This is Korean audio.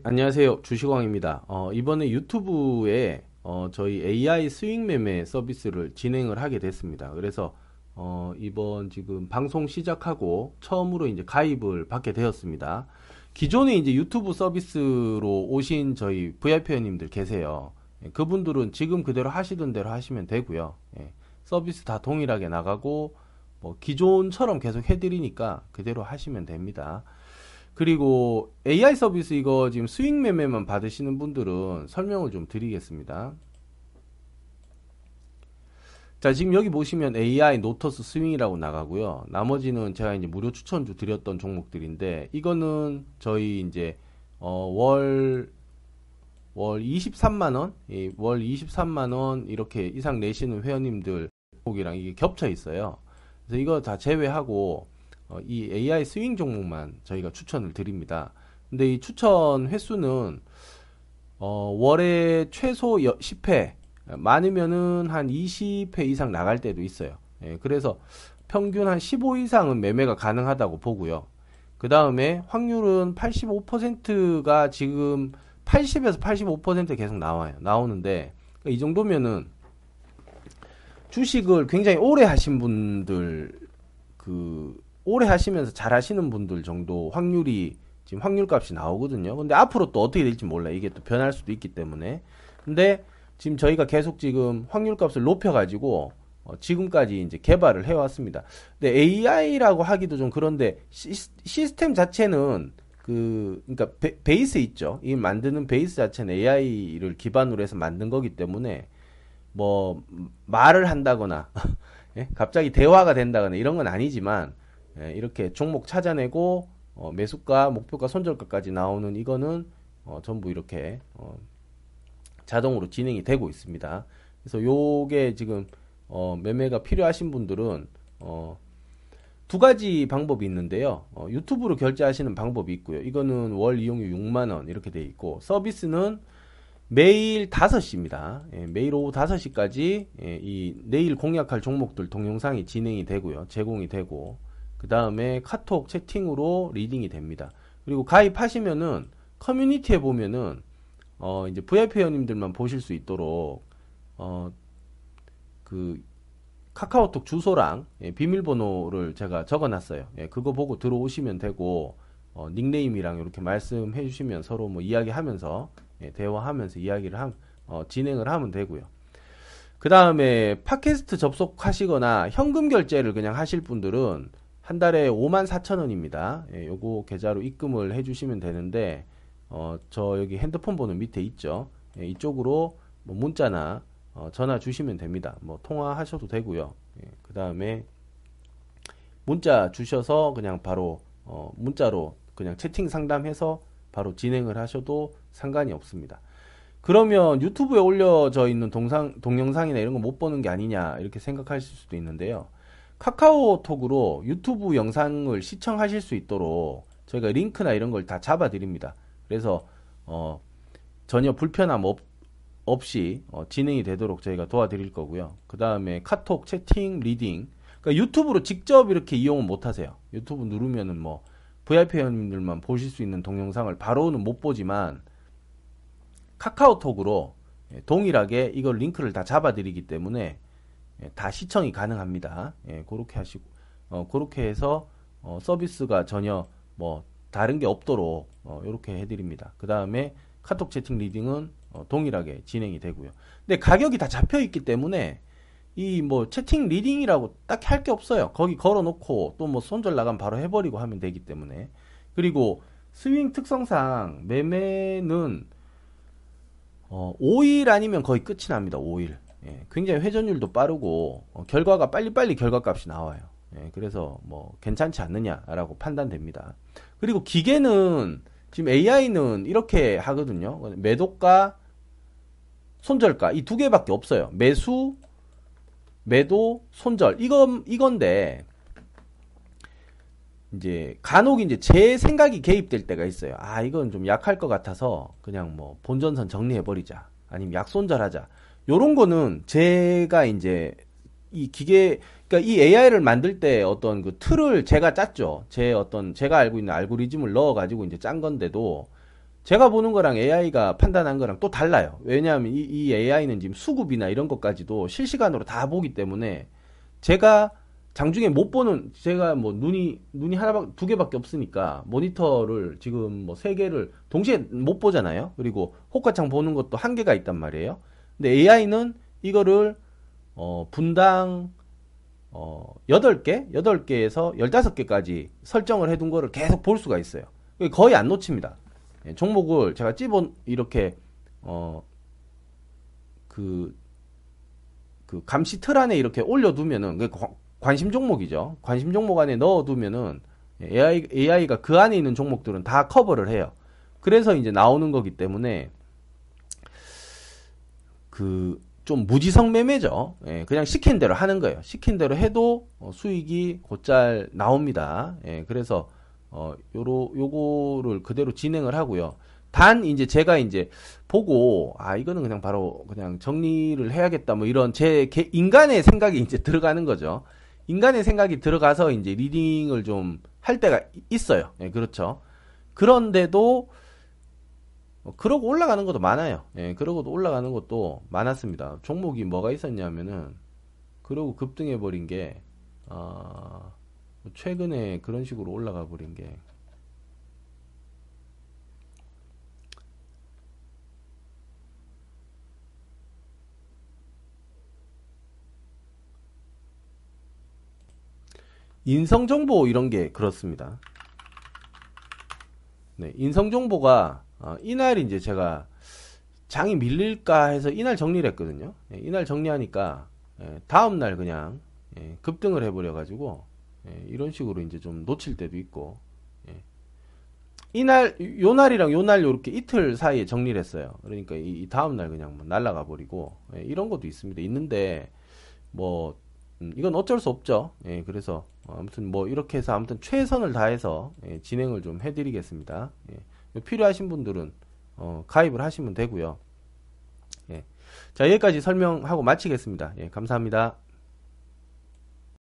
네, 안녕하세요. 주식왕입니다. 어, 이번에 유튜브에 어, 저희 AI 스윙 매매 서비스를 진행을 하게 됐습니다. 그래서 어, 이번 지금 방송 시작하고 처음으로 이제 가입을 받게 되었습니다. 기존에 이제 유튜브 서비스로 오신 저희 VIP 회원님들 계세요. 예, 그분들은 지금 그대로 하시던 대로 하시면 되고요. 예, 서비스 다 동일하게 나가고 뭐 기존처럼 계속 해드리니까 그대로 하시면 됩니다. 그리고 AI 서비스 이거 지금 스윙 매매만 받으시는 분들은 설명을 좀 드리겠습니다. 자, 지금 여기 보시면 AI 노터스 스윙이라고 나가고요. 나머지는 제가 이제 무료 추천주 드렸던 종목들인데 이거는 저희 이제 어, 월, 월 23만 원, 예, 월 23만 원 이렇게 이상 내시는 회원님들 곡이랑 이게 겹쳐 있어요. 그래서 이거 다 제외하고 어, 이 AI 스윙 종목만 저희가 추천을 드립니다. 근데 이 추천 횟수는 어, 월에 최소 10회 많으면은 한 20회 이상 나갈 때도 있어요. 예, 그래서 평균 한 15 이상은 매매가 가능하다고 보고요. 그 다음에 확률은 85%가 지금 80에서 85% 계속 나와요. 나오는데 이 정도면은 주식을 굉장히 오래 하신 분들 그 오래 하시면서 잘 하시는 분들 정도 확률이 지금 확률 값이 나오거든요. 근데 앞으로 또 어떻게 될지 몰라. 이게 또 변할 수도 있기 때문에. 근데 지금 저희가 계속 지금 확률 값을 높여가지고 어, 지금까지 이제 개발을 해왔습니다. 근데 AI라고 하기도 좀 그런데 시, 스템 자체는 그 그러니까 베, 이스 있죠. 이 만드는 베이스 자체는 AI를 기반으로 해서 만든 거기 때문에 뭐 말을 한다거나 예? 갑자기 대화가 된다거나 이런 건 아니지만 예, 이렇게 종목 찾아내고 어, 매수가, 목표가, 손절가까지 나오는 이거는 어, 전부 이렇게 어, 자동으로 진행이 되고 있습니다. 그래서 요게 지금 어, 매매가 필요하신 분들은 어, 두 가지 방법이 있는데요. 어, 유튜브로 결제하시는 방법이 있고요. 이거는 월 이용료 6만 원 이렇게 돼 있고 서비스는 매일 5시입니다. 예, 매일 오후 5시까지 예, 이 내일 공략할 종목들 동영상이 진행이 되고요. 제공이 되고 그 다음에 카톡 채팅으로 리딩이 됩니다. 그리고 가입하시면은 커뮤니티에 보면은 어 이제 VIP 회원님들만 보실 수 있도록 어 그 카카오톡 주소랑 예, 비밀번호를 제가 적어놨어요. 예, 그거 보고 들어오시면 되고 어, 닉네임이랑 이렇게 말씀해 주시면 서로 뭐 이야기하면서 예, 대화하면서 이야기를 함, 어, 진행을 하면 되고요. 그 다음에 팟캐스트 접속하시거나 현금 결제를 그냥 하실 분들은 한 달에 5만 4천 원입니다. 예, 요거 계좌로 입금을 해주시면 되는데 어, 저 여기 핸드폰 번호 밑에 있죠. 예, 이쪽으로 뭐 문자나 어, 전화 주시면 됩니다. 뭐 통화하셔도 되고요. 예, 그 다음에 문자 주셔서 그냥 바로 어, 문자로 그냥 채팅 상담해서 바로 진행을 하셔도 상관이 없습니다. 그러면 유튜브에 올려져 있는 동상, 동영상이나 이런 거 못 보는 게 아니냐 이렇게 생각하실 수도 있는데요. 카카오톡으로 유튜브 영상을 시청하실 수 있도록 저희가 링크나 이런 걸 다 잡아 드립니다. 그래서 어, 전혀 불편함 없, 없이 어, 진행이 되도록 저희가 도와드릴 거고요. 그 다음에 카톡, 채팅, 리딩. 그러니까 유튜브로 직접 이렇게 이용은 못 하세요. 유튜브 누르면은 뭐 VIP 회원님들만 보실 수 있는 동영상을 바로는 못 보지만 카카오톡으로 예, 동일하게 이걸 링크를 다 잡아드리기 때문에 예, 다 시청이 가능합니다. 예, 그렇게 하시고 어, 그렇게 해서 어, 서비스가 전혀 뭐 다른 게 없도록 어, 이렇게 해드립니다. 그 다음에 카톡 채팅 리딩은 어, 동일하게 진행이 되고요. 근데 가격이 다 잡혀 있기 때문에 이 뭐 채팅 리딩이라고 딱히 할 게 없어요. 거기 걸어놓고 또 뭐 손절 나가면 바로 해버리고 하면 되기 때문에 그리고 스윙 특성상 매매는 어, 5일 아니면 거의 끝이 납니다. 5일. 예, 굉장히 회전율도 빠르고 어, 결과가 빨리빨리 결과값이 나와요. 예, 그래서 뭐 괜찮지 않느냐라고 판단됩니다. 그리고 기계는 지금 AI는 이렇게 하거든요. 매도가, 손절가 이 두 개밖에 없어요. 매수, 매도, 손절 이건 이건데 이제 간혹 이제 제 생각이 개입될 때가 있어요. 아 이건 좀 약할 것 같아서 그냥 뭐 본전선 정리해 버리자. 아니면 약손절하자. 요런 거는 제가 이제 이 기계 그러니까 이 AI를 만들 때 어떤 그 틀을 제가 짰죠. 제 어떤 제가 알고 있는 알고리즘을 넣어 가지고 이제 짠 건데도 제가 보는 거랑 AI가 판단한 거랑 또 달라요. 왜냐하면 이, 이 AI는 지금 수급이나 이런 것까지도 실시간으로 다 보기 때문에 제가 장중에 못 보는 제가 뭐 눈이 눈이 하나 두 개밖에 없으니까 모니터를 지금 뭐 세 개를 동시에 못 보잖아요. 그리고 호가창 보는 것도 한계가 있단 말이에요. 근데 AI는 이거를 어 분당 어 8개, 8개에서 15개까지 설정을 해둔 거를 계속 볼 수가 있어요. 거의 안 놓칩니다. 예, 종목을 제가 찝어 이렇게 어 그 그 감시 틀 안에 이렇게 올려두면은 그 관심 종목이죠. 관심 종목 안에 넣어두면은 AI, AI가 그 안에 있는 종목들은 다 커버를 해요. 그래서 이제 나오는 거기 때문에 그 좀 무지성 매매죠. 예, 그냥 시킨 대로 하는 거예요. 시킨 대로 해도 어, 수익이 곧잘 나옵니다. 예, 그래서 어 요로 요거를 그대로 진행을 하고요. 단 이제 제가 이제 보고 아 이거는 그냥 바로 그냥 정리를 해야겠다 뭐 이런 제 인간의 생각이 이제 들어가는 거죠. 인간의 생각이 들어가서 이제 리딩을 좀 할 때가 있어요. 예, 그렇죠. 그런데도 어, 그러고 올라가는 것도 많아요. 예, 그러고도 올라가는 것도 많았습니다. 종목이 뭐가 있었냐면은 그러고 급등해 버린 게 어, 최근에 그런 식으로 올라가 버린 게 인성정보 이런 게 그렇습니다. 네, 인성정보가 어, 이날 이제 제가 장이 밀릴까 해서 이날 정리를 했거든요. 예, 이날 정리하니까 예, 다음 날 그냥 예, 급등을 해버려 가지고 예, 이런 식으로 이제 좀 놓칠 때도 있고 예. 이날 요 날이랑 요 날 요렇게 이틀 사이에 정리를 했어요. 그러니까 이, 이 다음 날 그냥 뭐 날라가 버리고 예, 이런 것도 있습니다. 있는데 뭐 음, 이건 어쩔 수 없죠. 예, 그래서 어, 아무튼 뭐 이렇게 해서 아무튼 최선을 다해서 예, 진행을 좀 해드리겠습니다. 예, 필요하신 분들은 어, 가입을 하시면 되고요. 예. 자 여기까지 설명하고 마치겠습니다. 예, 감사합니다.